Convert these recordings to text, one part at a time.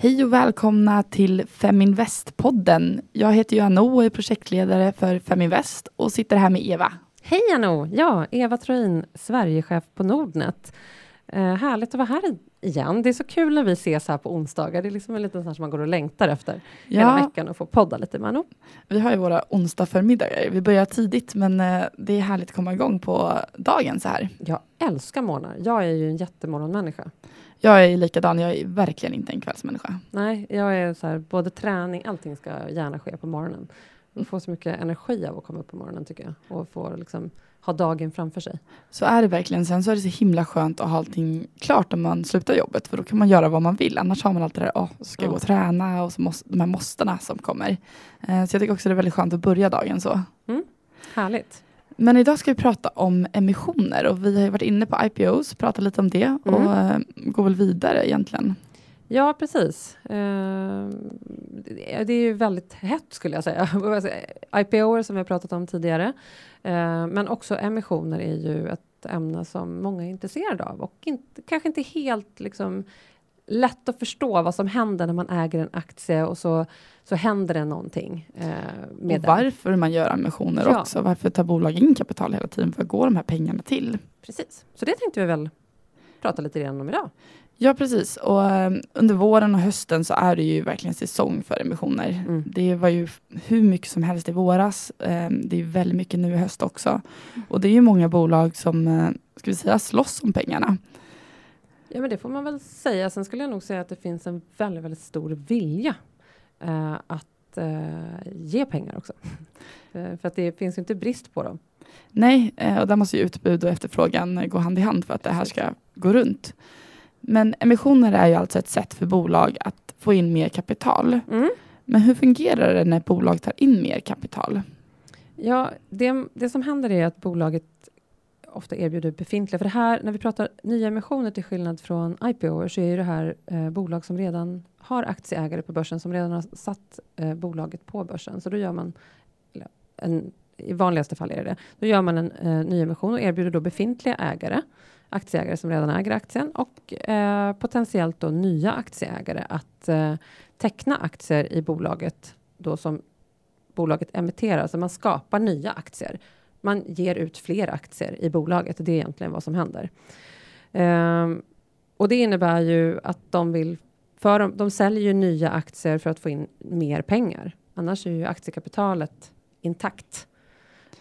Hej och välkomna till Feminvest-podden. Jag heter Johanna och är projektledare för Feminvest och sitter här med Eva. Hej Anno! Ja, Eva Troin, Sverigechef på Nordnet. Eh, härligt att vara här igen. Det är så kul när vi ses här på onsdagar. Det är liksom en liten sån som man går och längtar efter ja. hela veckan och får podda lite med Anno. Vi har ju våra onsdag förmiddagar. Vi börjar tidigt, men eh, det är härligt att komma igång på dagen så här. Jag älskar morgnar. Jag är ju en jättemorgonmänniska. Jag är likadan. Jag är verkligen inte en kvällsmänniska. Nej, jag är så här, både träning, allting ska gärna ske på morgonen. Man får så mycket energi av att komma upp på morgonen tycker jag och få liksom ha dagen framför sig. Så är det verkligen. Sen så är det så himla skönt att ha allting klart när man slutar jobbet, för då kan man göra vad man vill. Annars har man alltid det där, åh, ska jag gå och träna och så måste, de här måstena som kommer. Eh, så jag tycker också det är väldigt skönt att börja dagen så. Mm. Härligt. Men idag ska vi prata om emissioner och vi har varit inne på IPOs, pratat lite om det mm. och eh, går väl vidare egentligen. Ja, precis. Uh, det är ju väldigt hett skulle jag säga. IPO som vi har pratat om tidigare. Uh, men också emissioner är ju ett ämne som många är intresserade av och inte, kanske inte helt liksom lätt att förstå vad som händer när man äger en aktie och så, så händer det någonting. Eh, med och varför den. man gör emissioner ja. också. Varför tar bolag in kapital hela tiden? Vad går de här pengarna till? Precis, så det tänkte vi väl prata lite grann om idag. Ja, precis. Och um, under våren och hösten så är det ju verkligen säsong för emissioner. Mm. Det var ju hur mycket som helst i våras. Um, det är väldigt mycket nu i höst också. Och det är ju många bolag som, uh, ska vi säga, slåss om pengarna. Ja, men det får man väl säga. Sen skulle jag nog säga att det finns en väldigt, väldigt stor vilja uh, att uh, ge pengar också. uh, för att det finns ju inte brist på dem. Nej, och där måste ju utbud och efterfrågan gå hand i hand för att det här ska gå runt. Men emissioner är ju alltså ett sätt för bolag att få in mer kapital. Mm. Men hur fungerar det när bolag tar in mer kapital? Ja, det, det som händer är att bolaget ofta erbjuder befintliga, för det här, när vi pratar nya emissioner till skillnad från IPO, så är det här eh, bolag som redan har aktieägare på börsen, som redan har satt eh, bolaget på börsen. Så då gör man, en, i vanligaste fall är det det, då gör man en eh, nyemission och erbjuder då befintliga ägare aktieägare som redan äger aktien och eh, potentiellt då nya aktieägare att eh, teckna aktier i bolaget då som bolaget emitterar. Så man skapar nya aktier. Man ger ut fler aktier i bolaget. Det är egentligen vad som händer. Eh, och det innebär ju att de vill för de, de säljer ju nya aktier för att få in mer pengar. Annars är ju aktiekapitalet intakt.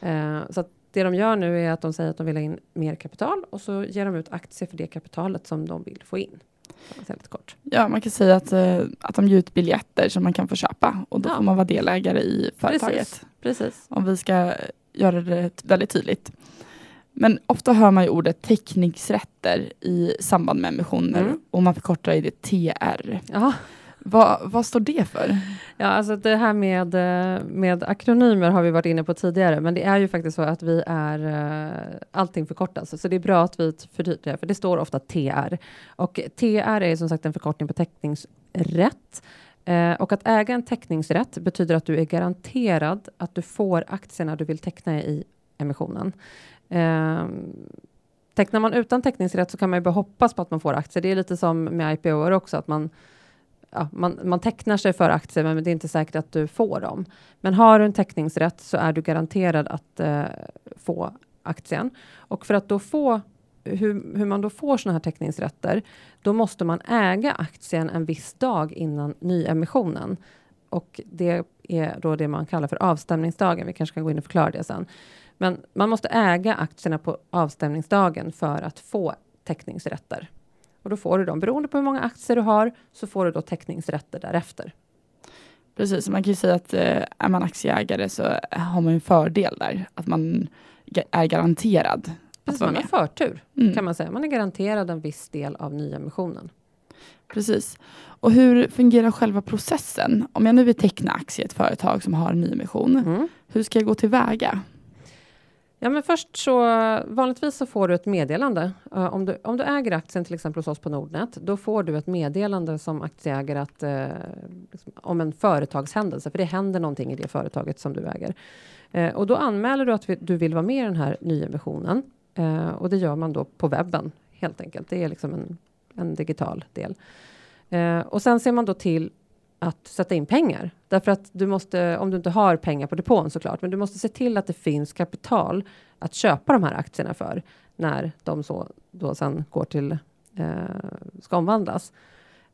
Uh, så att det de gör nu är att de säger att de vill ha in mer kapital och så ger de ut aktier för det kapitalet som de vill få in. Kort. Ja, man kan säga att, uh, att de ger ut biljetter som man kan få köpa och då ja. får man vara delägare i företaget. Precis. Precis. Om vi ska göra det väldigt tydligt. Men ofta hör man ju ordet teckningsrätter i samband med emissioner mm. och man förkortar det TR. Ja. Vad, vad står det för? Ja, alltså det här med, eh, med akronymer har vi varit inne på tidigare, men det är ju faktiskt så att vi är, uh, allting förkortas, så det är bra att vi förtydligar, för det står ofta TR. Och TR är som sagt en förkortning på teckningsrätt. Eh, och att äga en teckningsrätt betyder att du är garanterad att du får aktierna du vill teckna i emissionen. Eh, tecknar man utan teckningsrätt så kan man ju bara hoppas på att man får aktier. Det är lite som med IPO också, att man ja, man, man tecknar sig för aktier, men det är inte säkert att du får dem. Men har du en teckningsrätt så är du garanterad att eh, få aktien. Och för att då få hur, hur man då får sådana här teckningsrätter, då måste man äga aktien en viss dag innan nyemissionen. Och det är då det man kallar för avstämningsdagen. Vi kanske kan gå in och förklara det sen. Men man måste äga aktierna på avstämningsdagen för att få teckningsrätter. Och då får du dem, beroende på hur många aktier du har, så får du då teckningsrätter därefter. Precis, man kan ju säga att eh, är man aktieägare så har man en fördel där, att man är garanterad Precis, man har förtur mm. kan man säga. Man är garanterad en viss del av nyemissionen. Precis. Och hur fungerar själva processen? Om jag nu vill teckna aktie i ett företag som har nyemission, mm. hur ska jag gå tillväga? Ja, men först så vanligtvis så får du ett meddelande. Uh, om, du, om du äger aktien till exempel hos oss på Nordnet, då får du ett meddelande som aktieägare att, uh, liksom, om en företagshändelse, för det händer någonting i det företaget som du äger. Uh, och då anmäler du att vi, du vill vara med i den här nyemissionen Eh, och det gör man då på webben helt enkelt. Det är liksom en, en digital del. Eh, och sen ser man då till att sätta in pengar. Därför att du måste, om du inte har pengar på depån såklart, men du måste se till att det finns kapital att köpa de här aktierna för när de så då sen går till, eh, ska omvandlas.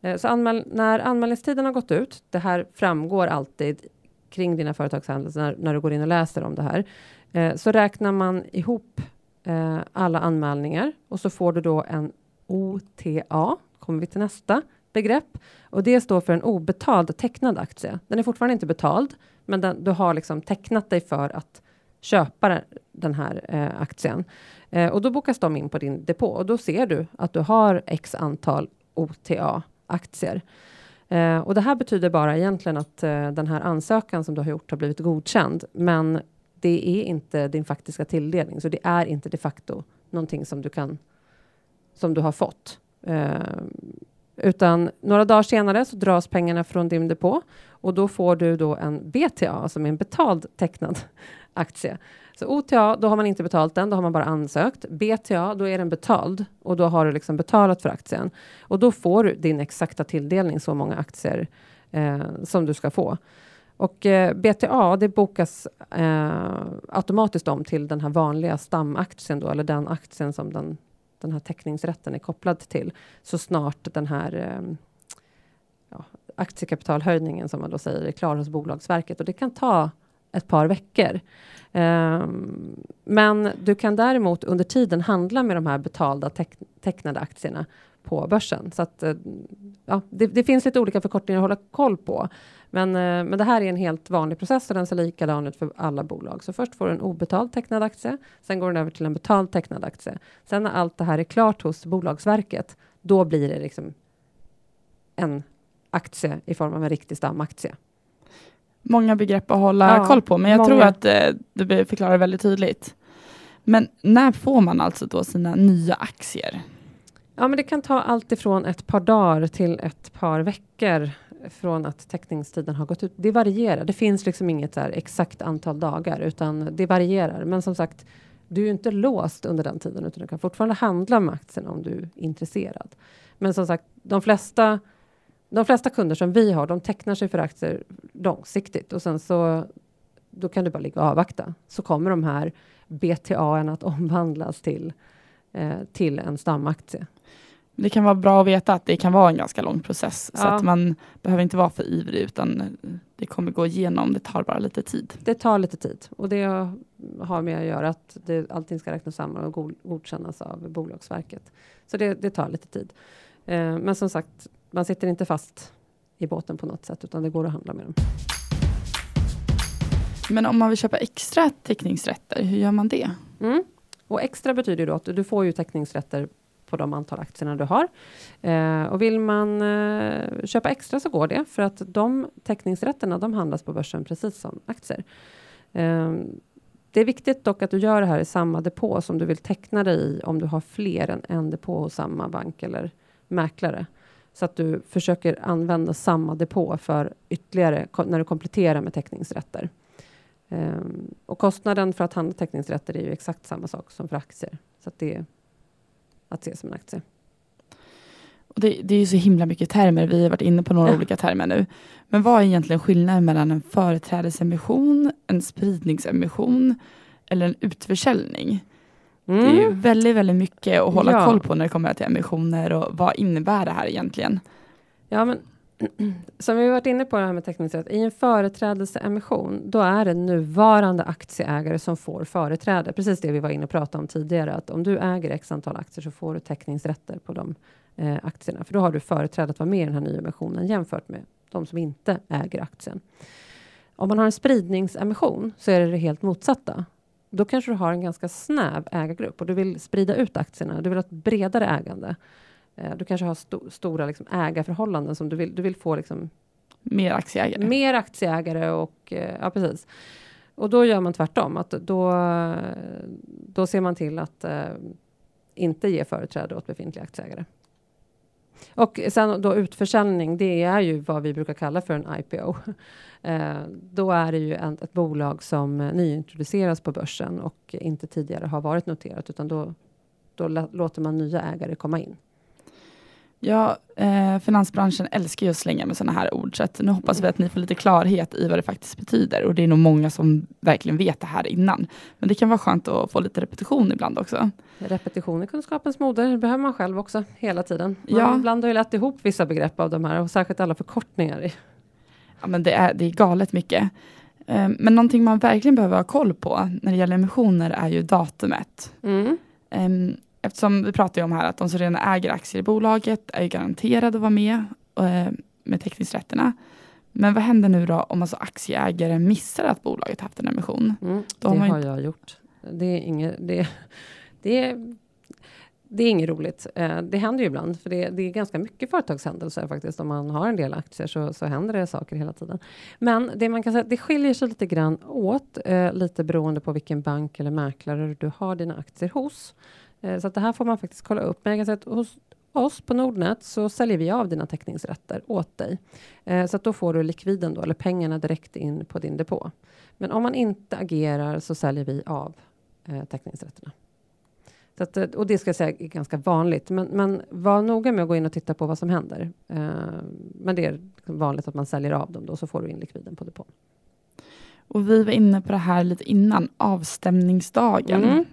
Eh, så anmäl när anmälningstiden har gått ut, det här framgår alltid kring dina företagshandel när, när du går in och läser om det här, eh, så räknar man ihop eh, alla anmälningar och så får du då en OTA, kommer vi till nästa begrepp, och det står för en obetald tecknad aktie. Den är fortfarande inte betald, men den, du har liksom tecknat dig för att köpa den här eh, aktien. Eh, och då bokas de in på din depå och då ser du att du har x antal OTA-aktier. Eh, och det här betyder bara egentligen att eh, den här ansökan som du har gjort har blivit godkänd, men det är inte din faktiska tilldelning, så det är inte de facto någonting som du kan som du har fått. Eh, utan några dagar senare så dras pengarna från din depå och då får du då en BTA, som alltså är en betald tecknad aktie. Så OTA, då har man inte betalt den, då har man bara ansökt. BTA, då är den betald och då har du liksom betalat för aktien. Och då får du din exakta tilldelning, så många aktier eh, som du ska få. Och eh, BTA, det bokas eh, automatiskt om till den här vanliga stamaktien då, eller den aktien som den, den här teckningsrätten är kopplad till, så snart den här eh, ja, aktiekapitalhöjningen, som man då säger, är klar hos Bolagsverket. Och det kan ta ett par veckor. Um, men du kan däremot under tiden handla med de här betalda teck tecknade aktierna på börsen. Så att, uh, ja, det, det, finns lite olika förkortningar att hålla koll på. Men, uh, men det här är en helt vanlig process och den ser likadan ut för alla bolag. Så först får du en obetald tecknad aktie, sen går den över till en betald tecknad aktie. Sen när allt det här är klart hos Bolagsverket, då blir det liksom en aktie i form av en riktig stamaktie många begrepp att hålla ja, koll på, men jag många. tror att eh, du förklarar väldigt tydligt. Men när får man alltså då sina nya aktier? Ja, men det kan ta allt ifrån ett par dagar till ett par veckor från att teckningstiden har gått ut. Det varierar. Det finns liksom inget där exakt antal dagar, utan det varierar. Men som sagt, du är inte låst under den tiden, utan du kan fortfarande handla med aktierna om du är intresserad. Men som sagt, de flesta de flesta kunder som vi har, de tecknar sig för aktier långsiktigt och sen så då kan du bara ligga och avvakta. Så kommer de här BTA att omvandlas till, eh, till en stamaktie. Det kan vara bra att veta att det kan vara en ganska lång process. Ja. Så att man behöver inte vara för ivrig utan det kommer gå igenom. Det tar bara lite tid. Det tar lite tid och det har med att göra att det, allting ska räknas samman och godkännas av Bolagsverket. Så det, det tar lite tid. Eh, men som sagt, man sitter inte fast i båten på något sätt, utan det går att handla med dem. Men om man vill köpa extra teckningsrätter, hur gör man det? Mm. Och extra betyder då att du får ju teckningsrätter på de antal aktierna du har. Eh, och vill man eh, köpa extra så går det, för att de teckningsrätterna de handlas på börsen precis som aktier. Eh, det är viktigt dock att du gör det här i samma depå som du vill teckna dig i om du har fler än en depå hos samma bank eller mäklare. Så att du försöker använda samma depå för ytterligare när du kompletterar med teckningsrätter. Um, och kostnaden för att handla teckningsrätter är ju exakt samma sak som för aktier. Så att det är att se som en aktie. Och det, det är ju så himla mycket termer. Vi har varit inne på några ja. olika termer nu. Men vad är egentligen skillnaden mellan en företrädesemission, en spridningsemission eller en utförsäljning? Mm. Det är ju mm. väldigt, väldigt mycket att hålla ja. koll på när det kommer till emissioner och vad innebär det här egentligen? Ja, men som vi varit inne på det här med teckningsrätt, i en företrädelseemission, då är det nuvarande aktieägare som får företräde. Precis det vi var inne och pratade om tidigare, att om du äger x antal aktier så får du teckningsrätter på de eh, aktierna, för då har du företräde att vara med i den här nyemissionen jämfört med de som inte äger aktien. Om man har en spridningsemission så är det det helt motsatta då kanske du har en ganska snäv ägargrupp och du vill sprida ut aktierna. Du vill ha ett bredare ägande. Eh, du kanske har sto stora liksom, ägarförhållanden som du vill, du vill få liksom, mer aktieägare. Mer aktieägare och eh, ja, precis. Och då gör man tvärtom, att då, då ser man till att eh, inte ge företräde åt befintliga aktieägare. Och sen då utförsäljning, det är ju vad vi brukar kalla för en IPO. Eh, då är det ju en, ett bolag som nyintroduceras på börsen och inte tidigare har varit noterat, utan då, då låter man nya ägare komma in. Ja, eh, finansbranschen älskar ju att slänga med sådana här ord, så nu hoppas vi att ni får lite klarhet i vad det faktiskt betyder. Och det är nog många som verkligen vet det här innan. Men det kan vara skönt att få lite repetition ibland också. Repetition är kunskapens moder, det behöver man själv också hela tiden. Man Ja. blandar ju lätt ihop vissa begrepp av de här, och särskilt alla förkortningar. Ja, men det, är, det är galet mycket. Eh, men någonting man verkligen behöver ha koll på när det gäller emissioner är ju datumet. Mm. Ehm, Eftersom vi pratar ju om här att de som redan äger aktier i bolaget är garanterade att vara med eh, med teckningsrätterna. Men vad händer nu då om alltså aktieägare missar att bolaget haft en emission? Mm, det har har jag gjort. Det är inget, det, det, det är inget roligt. Eh, Det händer ju ibland, för det, det är ganska mycket företagshändelser faktiskt. Om man har en del aktier så, så händer det saker hela tiden. Men det man kan säga, det skiljer sig lite grann åt, eh, lite beroende på vilken bank eller mäklare du har dina aktier hos. Eh, så att det här får man faktiskt kolla upp. Men jag kan säga att hos oss på Nordnet så säljer vi av dina teckningsrätter åt dig. Eh, så att då får du likviden då, eller pengarna direkt in på din depå. Men om man inte agerar så säljer vi av eh, teckningsrätterna. Så att, och det ska jag säga är ganska vanligt. Men, men var noga med att gå in och titta på vad som händer. Men det är vanligt att man säljer av dem då, så får du in likviden på depån. Och vi var inne på det här lite innan, avstämningsdagen. Mm.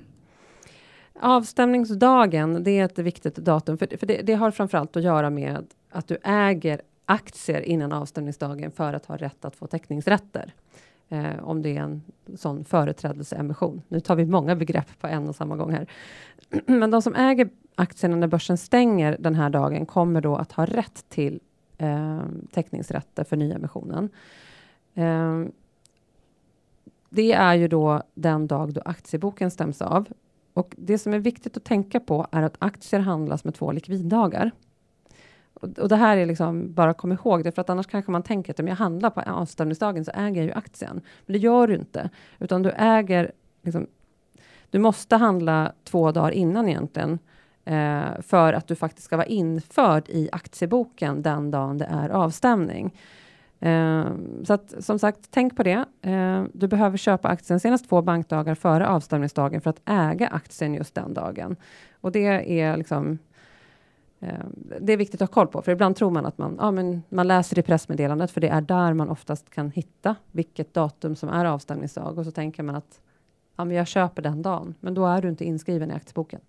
Avstämningsdagen, det är ett viktigt datum. För, för det, det har framförallt att göra med att du äger aktier innan avstämningsdagen för att ha rätt att få teckningsrätter. Eh, om det är en sån företrädelseemission. Nu tar vi många begrepp på en och samma gång här. Men de som äger aktierna när börsen stänger den här dagen kommer då att ha rätt till eh, teckningsrätter för nyemissionen. Eh, det är ju då den dag då aktieboken stäms av. Och det som är viktigt att tänka på är att aktier handlas med två likviddagar. Och, och det här är liksom, bara kom ihåg det, för att annars kanske man tänker att om jag handlar på avstämningsdagen så äger jag ju aktien. Men det gör du inte, utan du äger, liksom, du måste handla två dagar innan egentligen, eh, för att du faktiskt ska vara införd i aktieboken den dagen det är avstämning. Eh, så att, som sagt, tänk på det. Eh, du behöver köpa aktien senast två bankdagar före avstämningsdagen för att äga aktien just den dagen. Och det är liksom eh, det är viktigt att ha koll på, för ibland tror man att man, ja, men man läser i pressmeddelandet, för det är där man oftast kan hitta vilket datum som är avstämningsdag. Och så tänker man att ja, men jag köper den dagen, men då är du inte inskriven i aktieboken.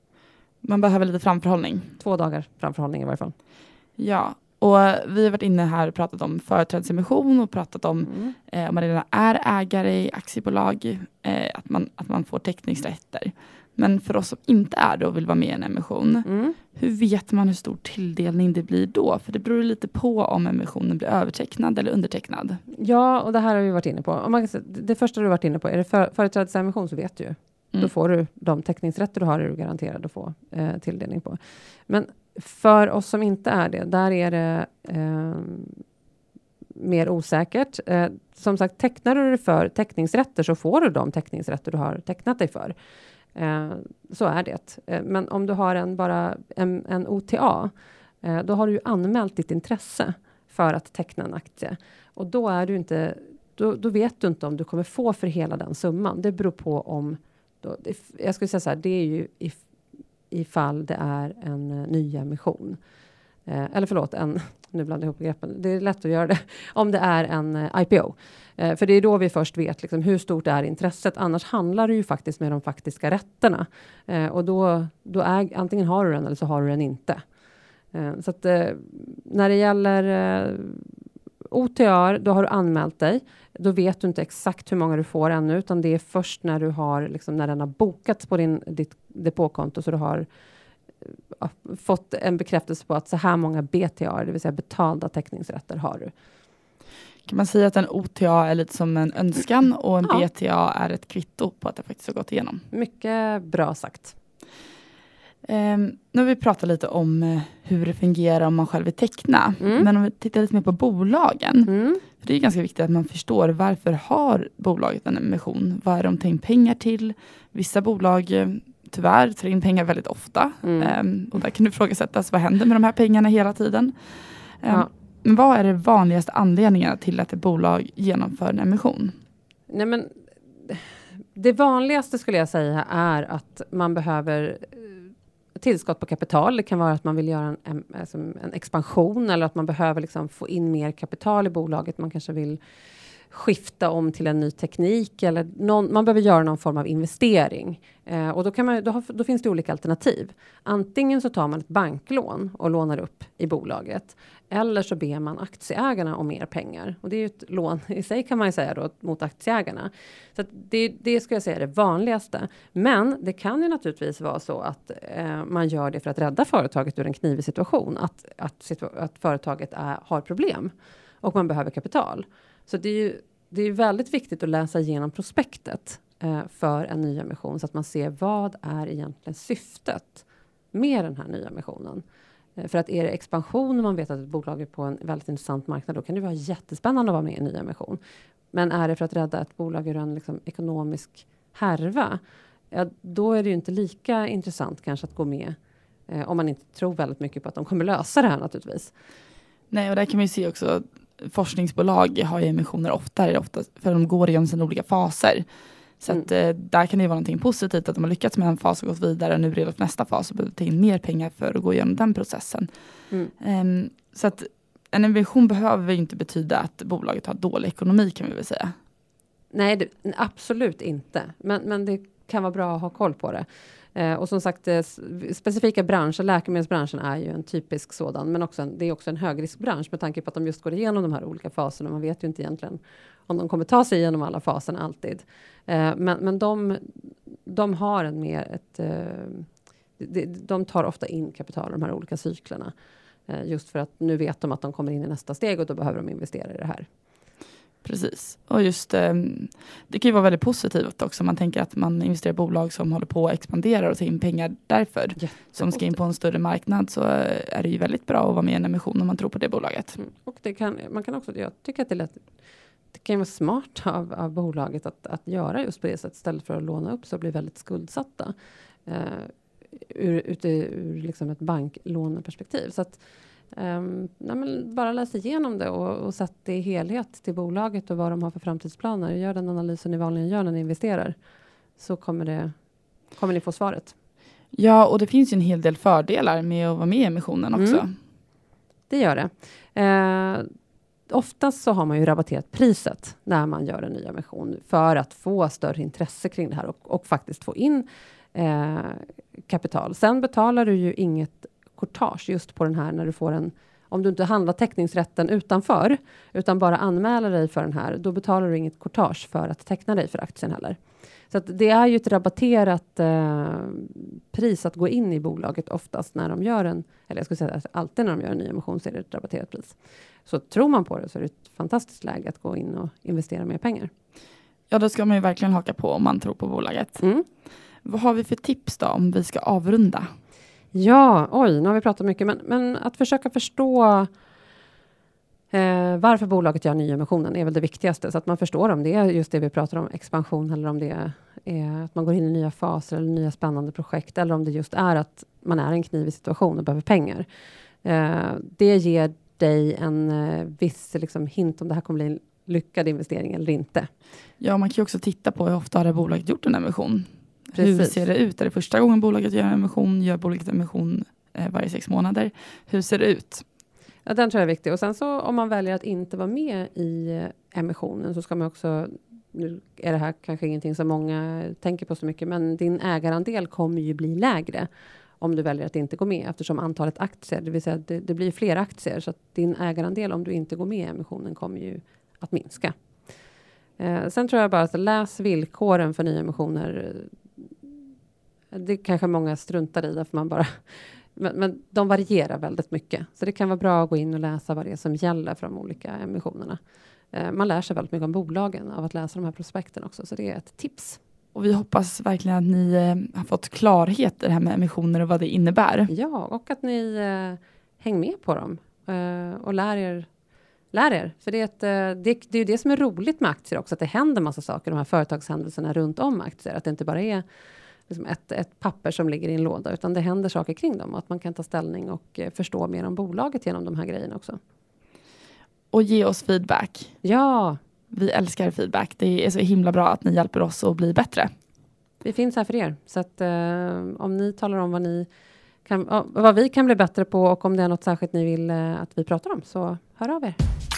Man behöver lite framförhållning. Två dagar framförhållning i varje fall. Ja, och vi har varit inne här och pratat om företrädesemission och pratat om Mm. eh, om man redan är ägare i aktiebolag, eh, att, man, att man får teckningsrätter. Men för oss som inte är det och vill vara med i en emission, Mm. hur vet man hur stor tilldelning det blir då? För det beror lite på om emissionen blir övertecknad eller undertecknad. Ja, och det här har vi varit inne på. Om man det första du varit inne på, är det för, företrädesemission så vet du ju. Mm. Då får du de teckningsrätter du har, är du garanterad att få eh, tilldelning på. Men för oss som inte är det, där är det eh, mer osäkert. Eh, som sagt, tecknar du dig för teckningsrätter så får du de teckningsrätter du har tecknat dig för. Eh, så är det. Eh, men om du har en, bara en, en OTA, eh, då har du ju anmält ditt intresse för att teckna en aktie. Och då är du inte då, då vet du inte om du kommer få för hela den summan. Det beror på om... Då, jag skulle säga så här, det är ju if, ifall det är en eh, nyemission. Eh, eller förlåt, en, nu blandar jag ihop begreppen. Det är lätt att göra det. Om det är en eh, IPO. Eh, för det är då vi först vet liksom, hur stort är intresset. Annars handlar det ju faktiskt med de faktiska rätterna. Eh, och då, då är, antingen har du den eller så har du den inte. Eh, så att eh, när det gäller eh, OTR, då har du anmält dig. Då vet du inte exakt hur många du får ännu, utan det är först när du har, liksom, när den har bokats på din, ditt depåkonto, så du har ja, fått en bekräftelse på att så här många BTR, det vill säga betalda teckningsrätter, har du. Kan man säga att en OTA är lite som en önskan och en Ja. BTA är ett kvitto på att det faktiskt har gått igenom? Mycket bra sagt. Um, nu har vi pratat lite om eh, hur det fungerar om man själv vill teckna. Mm. Men om vi tittar lite mer på bolagen. Mm. För det är ganska viktigt att man förstår varför har bolaget en emission? Vad är de tar in pengar till? Vissa bolag eh, tyvärr tar in pengar väldigt ofta. Mm. Ehm, och där kan du ifrågasättas, vad händer med de här pengarna hela tiden? Ehm, Ja. Men vad är det vanligaste anledningarna till att ett bolag genomför en emission? Nej, men det vanligaste skulle jag säga är att man behöver eh, tillskott på kapital. Det kan vara att man vill göra en, en, alltså en expansion eller att man behöver liksom få in mer kapital i bolaget. Man kanske vill skifta om till en ny teknik eller någon, man behöver göra någon form av investering. Eh, och då, kan man, då, har, då, finns det olika alternativ. Antingen så tar man ett banklån och lånar upp i bolaget. Eller så ber man aktieägarna om mer pengar. Och det är ju ett lån i sig kan man ju säga då mot aktieägarna. Så det, det ska jag säga är det vanligaste. Men det kan ju naturligtvis vara så att eh, man gör det för att rädda företaget ur en knivig situation. Att, att, att företaget är, har problem och man behöver kapital. Så det är ju det är väldigt viktigt att läsa igenom prospektet eh, för en nyemission så att man ser vad är egentligen syftet med den här nyemissionen. Eh, för att är det expansion och man vet att ett bolag är på en väldigt intressant marknad, då kan det vara jättespännande att vara med i en nyemission. Men är det för att rädda ett bolag ur en liksom, ekonomisk härva, ja, då är det ju inte lika intressant kanske att gå med eh, om man inte tror väldigt mycket på att de kommer lösa det här naturligtvis. Nej, och där kan man ju se också forskningsbolag har ju emissioner oftare, ofta, för de går igenom sina olika faser. Så mm. att, eh, där kan det vara någonting positivt att de har lyckats med en fas och gått vidare och nu redan nästa fas och behöver ta in mer pengar för att gå igenom den processen. Mm. Um, så att en emission behöver inte betyda att bolaget har dålig ekonomi kan vi väl säga. Nej, det, absolut inte. Men, men det kan vara bra att ha koll på det. Eh, och som sagt, eh, specifika branscher, läkemedelsbranschen är ju en typisk sådan, men också en, det är också en högriskbransch med tanke på att de just går igenom de här olika faserna. Man vet ju inte egentligen om de kommer ta sig igenom alla faserna alltid. Eh, men men de, de har en mer ett... Eh, de, de tar ofta in kapital i de här olika cyklerna. Eh, just för att nu vet de att de kommer in i nästa steg och då behöver de investera i det här. Precis. Och just ehm, det kan ju vara väldigt positivt också. Man tänker att man investerar i bolag som håller på att expandera och tar in pengar därför. Som ska in på en större marknad så eh, är det ju väldigt bra att vara med i en emission om man tror på det bolaget. Mm. Och det kan, man kan också, jag tycker att det, lätt, det kan vara smart av, av bolaget att, att göra just på det sättet istället för att låna upp så bli väldigt skuldsatta. Uh, ur, ur liksom ett banklåneperspektiv. Så att, Um, nej, bara läs igenom det och, och sätt det i helhet till bolaget och vad de har för framtidsplaner. Gör den analysen ni vanligen gör när ni investerar. Så kommer, det, kommer ni få svaret. Ja, och det finns ju en hel del fördelar med att vara med i emissionen också. Mm. Det gör det. Uh, oftast så har man ju rabatterat priset när man gör en ny emission för att få större intresse kring det här och, och faktiskt få in eh, kapital. Sen betalar du ju inget courtage just på den här när du får en om du inte handlar teckningsrätten utanför, utan bara anmäler dig för den här, då betalar du inget courtage för att teckna dig för aktien heller. Så det är ju ett rabatterat eh, pris att gå in i bolaget oftast när de gör en, eller jag skulle säga att alltid när de gör en ny emission så är det ett rabatterat pris. Så tror man på det så är det ett fantastiskt läge att gå in och investera mer pengar. Ja, då ska man ju verkligen haka på om man tror på bolaget. Mm. Vad har vi för tips då om vi ska avrunda? Ja, oj, nu har vi pratat mycket, men, men att försöka förstå eh, varför bolaget gör nyemissionen är väl det viktigaste, så att man förstår om det är just det vi pratar om, expansion, eller om det är att man går in i nya faser eller nya spännande projekt, eller om det just är att man är i en knivig situation och behöver pengar. Eh, det ger dig en eh, viss liksom, hint om det här kommer bli en lyckad investering eller inte. Ja, man kan ju också titta på hur ofta har det bolaget gjort en emission? Precis. Hur ser det ut? Är det första gången bolaget gör en emission? Gör bolaget emission eh, varje sex månader? Hur ser det ut? Ja, den tror jag är viktig. Och sen så om man väljer att inte vara med i emissionen så ska man också nu är det här kanske ingenting som många tänker på så mycket, men din ägarandel kommer ju bli lägre om du väljer att inte gå med eftersom antalet aktier, det vill säga det, det blir fler aktier så att din ägarandel om du inte går med i emissionen kommer ju att minska. Eh, sen tror jag bara att läs villkoren för nyemissioner det kanske många struntar i därför man bara men, men, de varierar väldigt mycket, så det kan vara bra att gå in och läsa vad det är som gäller för de olika emissionerna. Eh, man lär sig väldigt mycket om bolagen av att läsa de här prospekten också, så det är ett tips. Och vi hoppas verkligen att ni eh, har fått klarhet i det här med emissioner och vad det innebär. Ja, och att ni eh, hänger med på dem eh, och lär er lär er. För det är, ett, det, det är det som är roligt med aktier också, att det händer massa saker, de här företagshändelserna runt om aktier. Att det inte bara är liksom ett, ett papper som ligger i en låda, utan det händer saker kring dem. Att man kan ta ställning och eh, förstå mer om bolaget genom de här grejerna också. Och ge oss feedback. Ja! Vi älskar feedback. Det är så himla bra att ni hjälper oss att bli bättre. Vi finns här för er, så att eh, om ni talar om vad ni kan, vad vi kan bli bättre på och om det är något särskilt ni vill att vi pratar om så hör av er.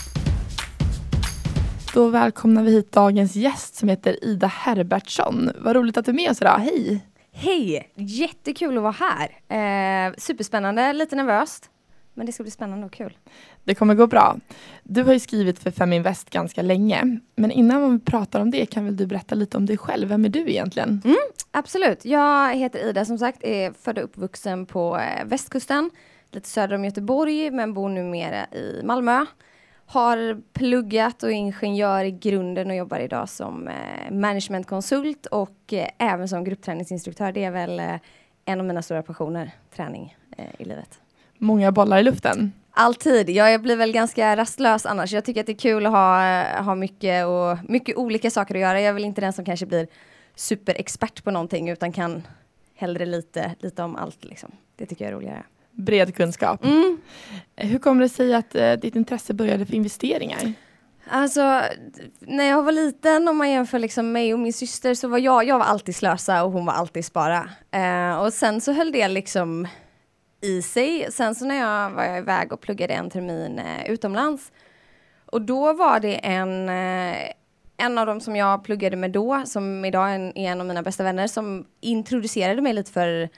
Då välkomnar vi hit dagens gäst som heter Ida Herbertsson. Vad roligt att du är med oss idag. Hej! Hej! Jättekul att vara här. Eh, superspännande, lite nervöst. Men det ska bli spännande och kul. Det kommer gå bra. Du har ju skrivit för Feminvest ganska länge. Men innan vi pratar om det kan väl du berätta lite om dig själv. Vem är du egentligen? Mm, absolut. Jag heter Ida som sagt, är född och uppvuxen på eh, västkusten. Lite söder om Göteborg men bor numera i Malmö. Har pluggat och är ingenjör i grunden och jobbar idag som eh, managementkonsult och eh, även som gruppträningsinstruktör. Det är väl eh, en av mina stora passioner, träning eh, i livet. Många bollar i luften? Alltid. Ja, jag blir väl ganska rastlös annars. Jag tycker att det är kul att ha, ha mycket, och, mycket olika saker att göra. Jag är väl inte den som kanske blir superexpert på någonting utan kan hellre lite, lite om allt. Liksom. Det tycker jag är roligare bred kunskap. Mm. Hur kommer det sig att uh, ditt intresse började för investeringar? Alltså, när jag var liten, om man jämför liksom mig och min syster, så var jag, jag var alltid slösa och hon var alltid spara. Uh, och sen så höll det liksom i sig. Sen så när jag var iväg och pluggade en termin uh, utomlands, och då var det en, en av dem som jag pluggade med då, som idag är en, är en av mina bästa vänner, som introducerade mig lite för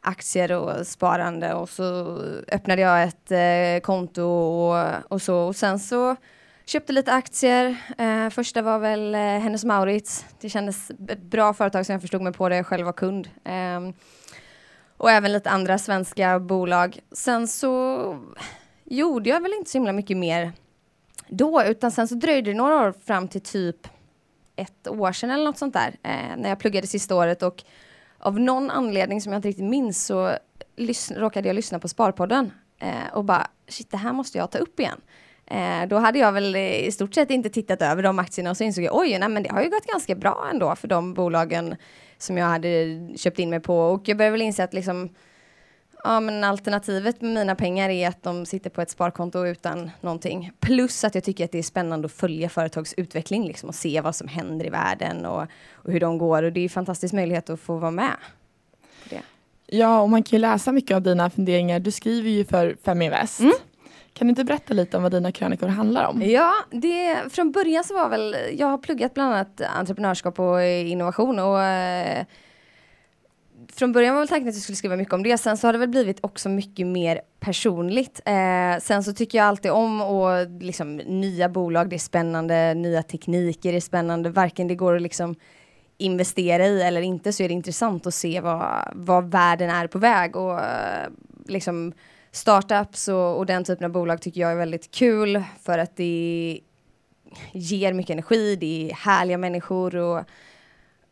aktier och sparande och så öppnade jag ett eh, konto och, och, så. Och sen så köpte lite aktier. Eh, första var väl eh, Hennes Maurits. Det kändes ett bra företag som jag förstod mig på det jag själv var kund. Eh, och även lite andra svenska bolag. Sen så gjorde jag väl inte så himla mycket mer då, utan sen så dröjde det några år fram till typ ett år sedan eller något sånt där, eh, när jag pluggade sista året och av någon anledning som jag inte riktigt minns så råkade jag lyssna på Sparpodden eh, och bara shit, det här måste jag ta upp igen. Eh, då hade jag väl i stort sett inte tittat över de aktierna och så insåg jag oj, nej, men det har ju gått ganska bra ändå för de bolagen som jag hade köpt in mig på och jag började väl inse att liksom Ja, men alternativet med mina pengar är att de sitter på ett sparkonto utan någonting. Plus att jag tycker att det är spännande att följa företags utveckling liksom, och se vad som händer i världen och, och hur de går. Och det är en fantastisk möjlighet att få vara med. Ja, och man kan ju läsa mycket av dina funderingar. Du skriver ju för Feminvest. Mm. Kan du inte berätta lite om vad dina krönikor handlar om? Ja, det, från början så var väl, jag har pluggat bland annat entreprenörskap och innovation och eh, från början var väl tanken att jag skulle skriva mycket om det, sen så har det väl blivit också mycket mer personligt. Eh, sen så tycker jag alltid om och liksom nya bolag, det är spännande, nya tekniker är spännande, varken det går att liksom investera i eller inte så är det intressant att se vad, vad världen är på väg. Och eh, liksom startups och, och den typen av bolag tycker jag är väldigt kul för att det ger mycket energi, det är härliga människor och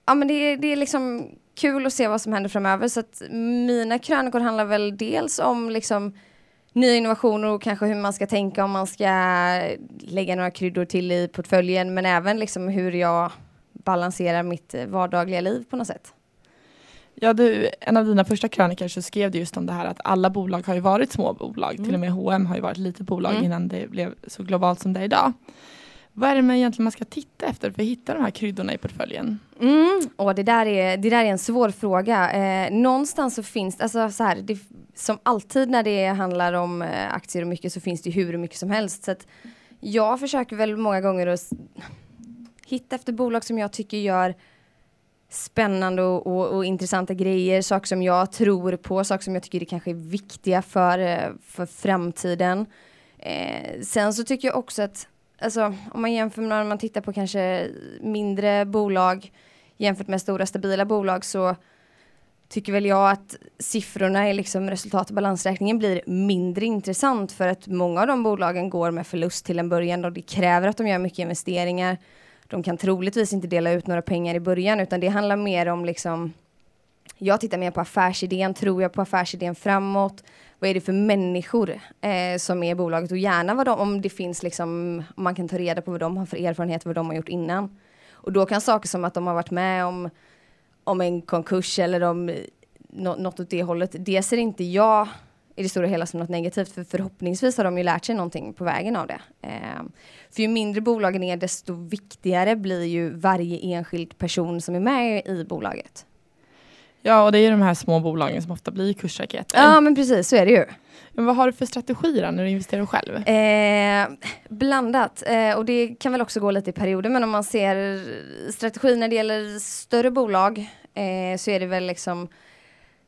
ja men det, det är liksom kul att se vad som händer framöver. Så att mina krönikor handlar väl dels om liksom nya innovationer och kanske hur man ska tänka om man ska lägga några kryddor till i portföljen, men även liksom hur jag balanserar mitt vardagliga liv på något sätt. Ja, du, en av dina första krönikor så skrev du just om det här att alla bolag har ju varit små bolag. Mm. Till och med H&M har ju varit litet bolag mm. innan det blev så globalt som det är idag. Vad är det man egentligen man ska titta efter för att hitta de här kryddorna i portföljen? Mm, och det, där är, det där är en svår fråga. Eh, någonstans så finns alltså så här, det, som alltid när det handlar om eh, aktier och mycket så finns det hur mycket som helst. Så att jag försöker väl många gånger att hitta efter bolag som jag tycker gör spännande och, och, och, intressanta grejer, saker som jag tror på, saker som jag tycker är kanske är viktiga för, eh, för framtiden. Eh, sen så tycker jag också att alltså om man jämför med när man tittar på kanske mindre bolag jämfört med stora stabila bolag så tycker väl jag att siffrorna i liksom resultat och balansräkningen blir mindre intressant för att många av de bolagen går med förlust till en början och det kräver att de gör mycket investeringar. De kan troligtvis inte dela ut några pengar i början utan det handlar mer om liksom jag tittar mer på affärsidén, tror jag på affärsidén framåt? vad är det för människor eh, som är i bolaget och gärna vad de, om det finns liksom, om man kan ta reda på vad de har för erfarenhet, vad de har gjort innan. Och då kan saker som att de har varit med om, om en konkurs eller om eh, något åt det hållet, det ser inte jag i det stora hela som något negativt, för förhoppningsvis har de ju lärt sig någonting på vägen av det. Eh, för ju mindre bolagen är, desto viktigare blir ju varje enskild person som är med i bolaget. Ja, och det är de här små bolagen som ofta blir kursraketer. Ja, men precis, så är det ju. Men vad har du för strategi då, när du investerar själv? Eh, blandat, eh, och det kan väl också gå lite i perioder, men om man ser strategi när det gäller större bolag eh, så är det väl liksom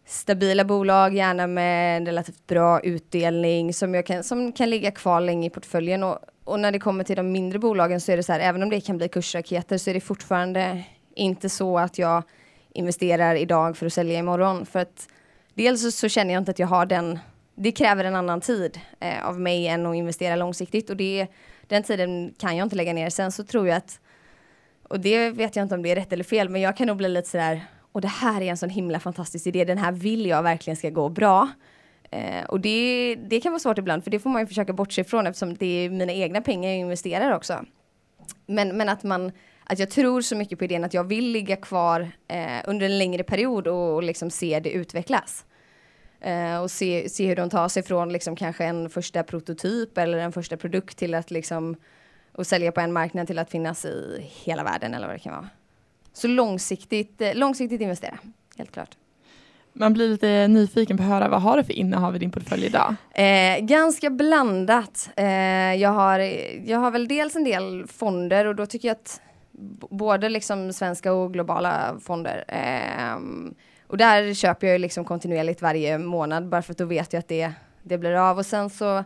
stabila bolag, gärna med en relativt bra utdelning som, jag kan, som kan ligga kvar länge i portföljen. Och, och när det kommer till de mindre bolagen så är det så här, även om det kan bli kursraketer så är det fortfarande inte så att jag investerar idag för att sälja imorgon. För att dels så, så känner jag inte att jag har den, det kräver en annan tid eh, av mig än att investera långsiktigt och det, den tiden kan jag inte lägga ner. Sen så tror jag att, och det vet jag inte om det är rätt eller fel, men jag kan nog bli lite sådär, och det här är en sån himla fantastisk idé, den här vill jag verkligen ska gå bra. Eh, och det, det kan vara svårt ibland, för det får man ju försöka bortse ifrån eftersom det är mina egna pengar jag investerar också. Men, men att man att jag tror så mycket på idén att jag vill ligga kvar eh, under en längre period och, och liksom se det utvecklas. Eh, och se, se hur de tar sig från liksom kanske en första prototyp eller en första produkt till att liksom och sälja på en marknad till att finnas i hela världen eller vad det kan vara. Så långsiktigt, eh, långsiktigt investera, helt klart. Man blir lite nyfiken på att höra, vad har du för innehav i din portfölj idag? Eh, ganska blandat. Eh, jag, har, jag har väl dels en del fonder och då tycker jag att både liksom svenska och globala fonder. Um, och där köper jag liksom kontinuerligt varje månad bara för att då vet jag att det, det blir av. Och sen så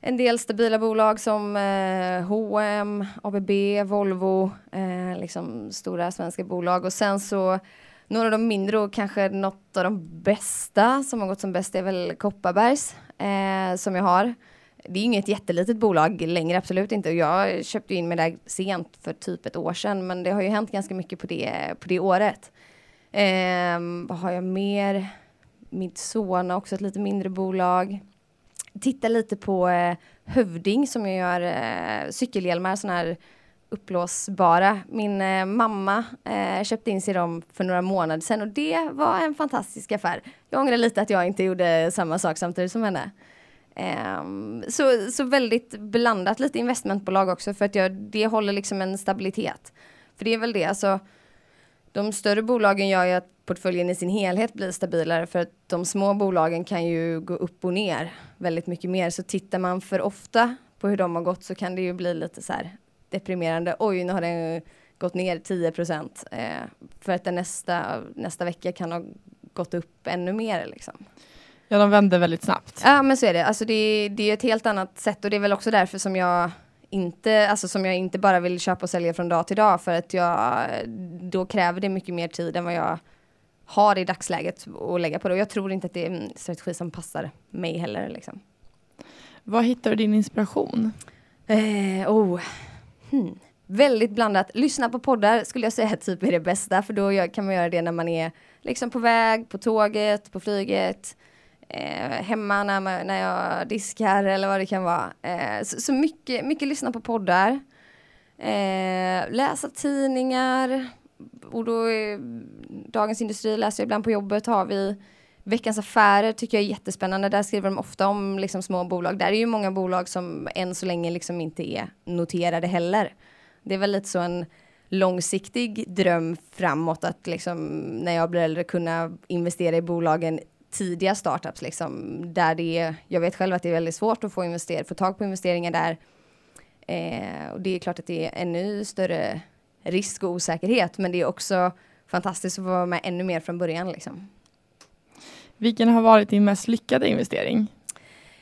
en del stabila bolag som eh, H&M, ABB, Volvo, eh, liksom stora svenska bolag. Och sen så några av de mindre och kanske något av de bästa som har gått som bäst är väl Kopparbergs eh, som jag har det är inget jättelitet bolag längre, absolut inte. Jag köpte in mig där sent för typ ett år sedan, men det har ju hänt ganska mycket på det, på det året. Eh, vad har jag mer? Midsona, också ett lite mindre bolag. Titta lite på eh, Hövding som jag gör eh, cykelhjälmar, sådana här uppblåsbara. Min eh, mamma eh, köpte in sig dem för några månader sedan och det var en fantastisk affär. Jag ångrar lite att jag inte gjorde samma sak samtidigt som henne. Um, så, så väldigt blandat, lite investmentbolag också för att jag, det håller liksom en stabilitet. För det är väl det, alltså de större bolagen gör ju att portföljen i sin helhet blir stabilare för att de små bolagen kan ju gå upp och ner väldigt mycket mer. Så tittar man för ofta på hur de har gått så kan det ju bli lite så här deprimerande. Oj, nu har den gått ner 10 procent. Eh, för att den nästa, nästa vecka kan ha gått upp ännu mer liksom. Ja, de vänder väldigt snabbt. Ja, men så är det. Alltså det, det är ett helt annat sätt och det är väl också därför som jag inte, alltså som jag inte bara vill köpa och sälja från dag till dag för att jag, då kräver det mycket mer tid än vad jag har i dagsläget att lägga på det. Och jag tror inte att det är en strategi som passar mig heller. Liksom. Var hittar du din inspiration? Eh, oh. Hmm. Väldigt blandat. Lyssna på poddar skulle jag säga typ är det bästa för då kan man göra det när man är liksom på väg, på tåget, på flyget eh, hemma när, man, när jag diskar eller vad det kan vara. Eh, så, så, mycket, mycket lyssna på poddar. Eh, läsa tidningar. Och då eh, Dagens Industri läser jag ibland på jobbet. Har vi Veckans Affärer tycker jag är jättespännande. Där skriver de ofta om liksom, små bolag. Där är ju många bolag som än så länge liksom inte är noterade heller. Det är väl lite så en långsiktig dröm framåt att liksom när jag blir äldre kunna investera i bolagen tidiga startups liksom, där det är, jag vet själv att det är väldigt svårt att få, invester, få tag på investeringar där. Eh, och det är klart att det är ännu större risk och osäkerhet, men det är också fantastiskt att få vara med ännu mer från början. Liksom. Vilken har varit din mest lyckade investering?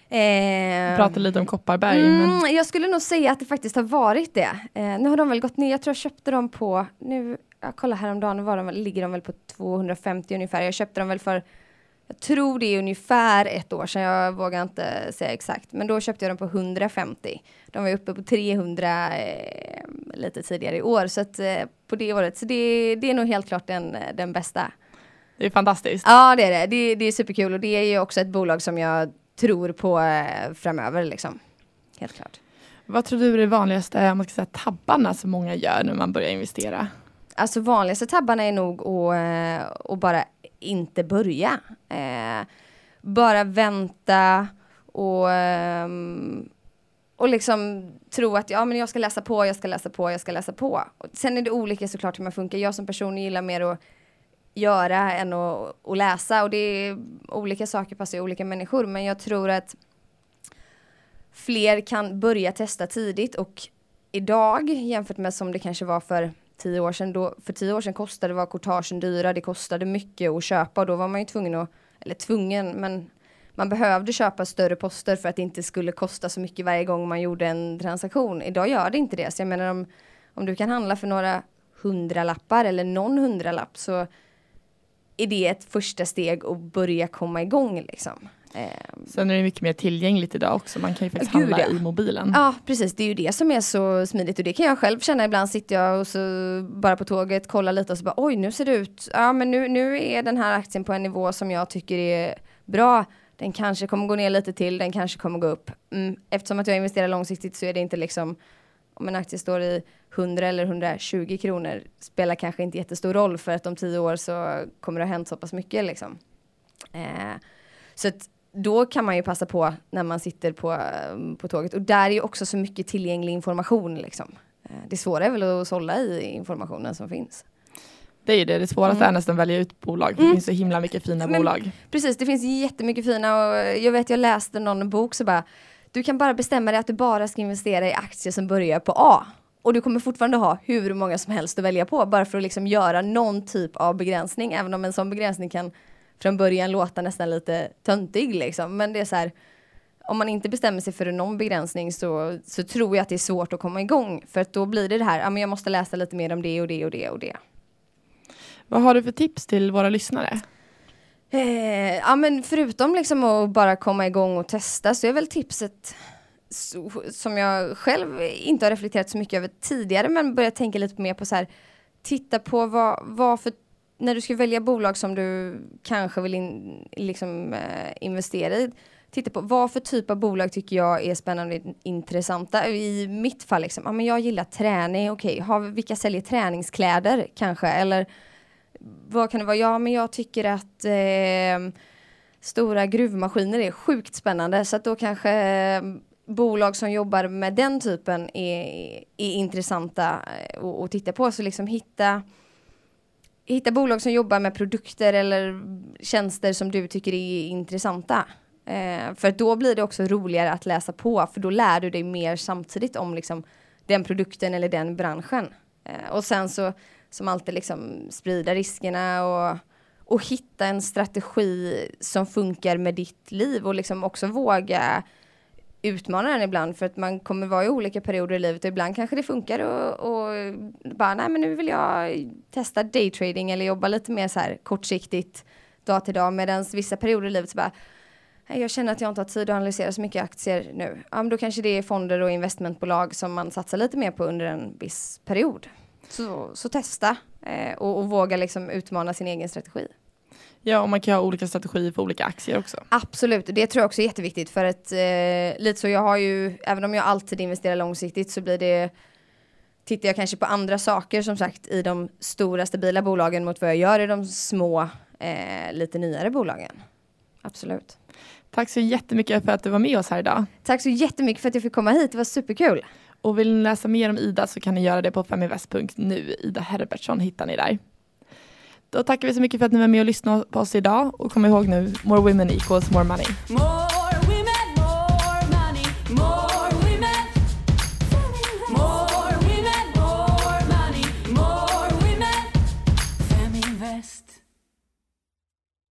Eh, pratade lite om Kopparberg. Mm, men... Jag skulle nog säga att det faktiskt har varit det. Eh, nu har de väl gått ner, jag tror jag köpte dem på, nu, jag kollade häromdagen, var de, ligger de väl på 250 ungefär. Jag köpte dem väl för jag tror det är ungefär ett år sedan, jag vågar inte säga exakt. Men då köpte jag dem på 150. De var uppe på 300 eh, lite tidigare i år. Så att, eh, på det året, så det, det är nog helt klart den, den bästa. Det är fantastiskt. Ja det är det. det. Det är superkul och det är ju också ett bolag som jag tror på eh, framöver liksom. Helt klart. Vad tror du är det vanligaste man ska säga, tabbarna som många gör när man börjar investera? Alltså vanligaste tabbarna är nog att, eh, att bara inte börja. Eh, bara vänta och, ehm, och liksom tro att ja, men jag ska läsa på, jag ska läsa på, jag ska läsa på. Och sen är det olika såklart hur man funkar. Jag som person gillar mer att göra än att, att läsa och det är olika saker passar olika människor men jag tror att fler kan börja testa tidigt och idag jämfört med som det kanske var för tio år sedan, då, för tio år sedan kostade var courtagen dyra, det kostade mycket att köpa och då var man ju tvungen att, eller tvungen, men man behövde köpa större poster för att det inte skulle kosta så mycket varje gång man gjorde en transaktion. Idag gör det inte det, så jag menar om, om du kan handla för några hundralappar eller någon hundralapp så är det ett första steg att börja komma igång liksom. Ehm. Sen är det mycket mer tillgängligt idag också. Man kan ju faktiskt Gud, handla ja. i mobilen. Ja precis, det är ju det som är så smidigt och det kan jag själv känna ibland sitter jag och så bara på tåget kollar lite och så bara oj nu ser det ut, ja men nu, nu är den här aktien på en nivå som jag tycker är bra. Den kanske kommer gå ner lite till, den kanske kommer gå upp. Mm, eftersom att jag investerar långsiktigt så är det inte liksom om en aktie står i 100 eller 120 kronor spelar kanske inte jättestor roll för att om tio år så kommer det ha hänt så pass mycket liksom. Eh, så att då kan man ju passa på när man sitter på, på tåget och där är ju också så mycket tillgänglig information liksom. Eh, det svåra är väl att sålla i informationen som finns. Det är det, det svåraste mm. är nästan att välja ut bolag. Mm. Det finns så himla mycket fina Men, bolag. Precis, det finns jättemycket fina och jag vet jag läste någon bok så bara du kan bara bestämma dig att du bara ska investera i aktier som börjar på A. Och du kommer fortfarande ha hur många som helst att välja på bara för att liksom göra någon typ av begränsning. Även om en sån begränsning kan från början låta nästan lite töntig liksom. Men det är så här, om man inte bestämmer sig för någon begränsning så, så tror jag att det är svårt att komma igång. För att då blir det det här, ja men jag måste läsa lite mer om det och det och det och det. Vad har du för tips till våra lyssnare? Eh, ja men förutom liksom att bara komma igång och testa så är väl tipset så, som jag själv inte har reflekterat så mycket över tidigare men börjat tänka lite mer på så här titta på vad, vad för när du ska välja bolag som du kanske vill in, liksom, eh, investera i, titta på vad för typ av bolag tycker jag är spännande och intressanta. I mitt fall, liksom, ja, men jag gillar träning, okej, okay, vilka säljer träningskläder kanske? Eller vad kan det vara? Ja, men jag tycker att eh, stora gruvmaskiner är sjukt spännande, så att då kanske eh, bolag som jobbar med den typen är, är intressanta eh, att titta på. Så liksom hitta hitta bolag som jobbar med produkter eller tjänster som du tycker är intressanta. Eh, för då blir det också roligare att läsa på, för då lär du dig mer samtidigt om liksom, den produkten eller den branschen. Eh, och sen så, som alltid, liksom, sprida riskerna och, och hitta en strategi som funkar med ditt liv och liksom också våga utmana den ibland för att man kommer vara i olika perioder i livet och ibland kanske det funkar och, och bara nej men nu vill jag testa daytrading eller jobba lite mer så här kortsiktigt dag till dag medan vissa perioder i livet så bara jag känner att jag inte har tid att analysera så mycket aktier nu. Ja, men då kanske det är fonder och investmentbolag som man satsar lite mer på under en viss period. Så, så testa eh, och, och våga liksom utmana sin egen strategi. Ja, och man kan ha olika strategier för olika aktier också. Absolut, det tror jag också är jätteviktigt för att eh, lite så jag har ju, även om jag alltid investerar långsiktigt så blir det tittar jag kanske på andra saker som sagt i de stora stabila bolagen mot vad jag gör i de små eh, lite nyare bolagen. Absolut. Tack så jättemycket för att du var med oss här idag. Tack så jättemycket för att jag fick komma hit, det var superkul. Och vill ni läsa mer om Ida så kan ni göra det på feminvest.nu. Ida Herbertsson hittar ni där. Då tackar vi så mycket för att ni var med och lyssnade på oss idag och kom ihåg nu, more women equals more money. More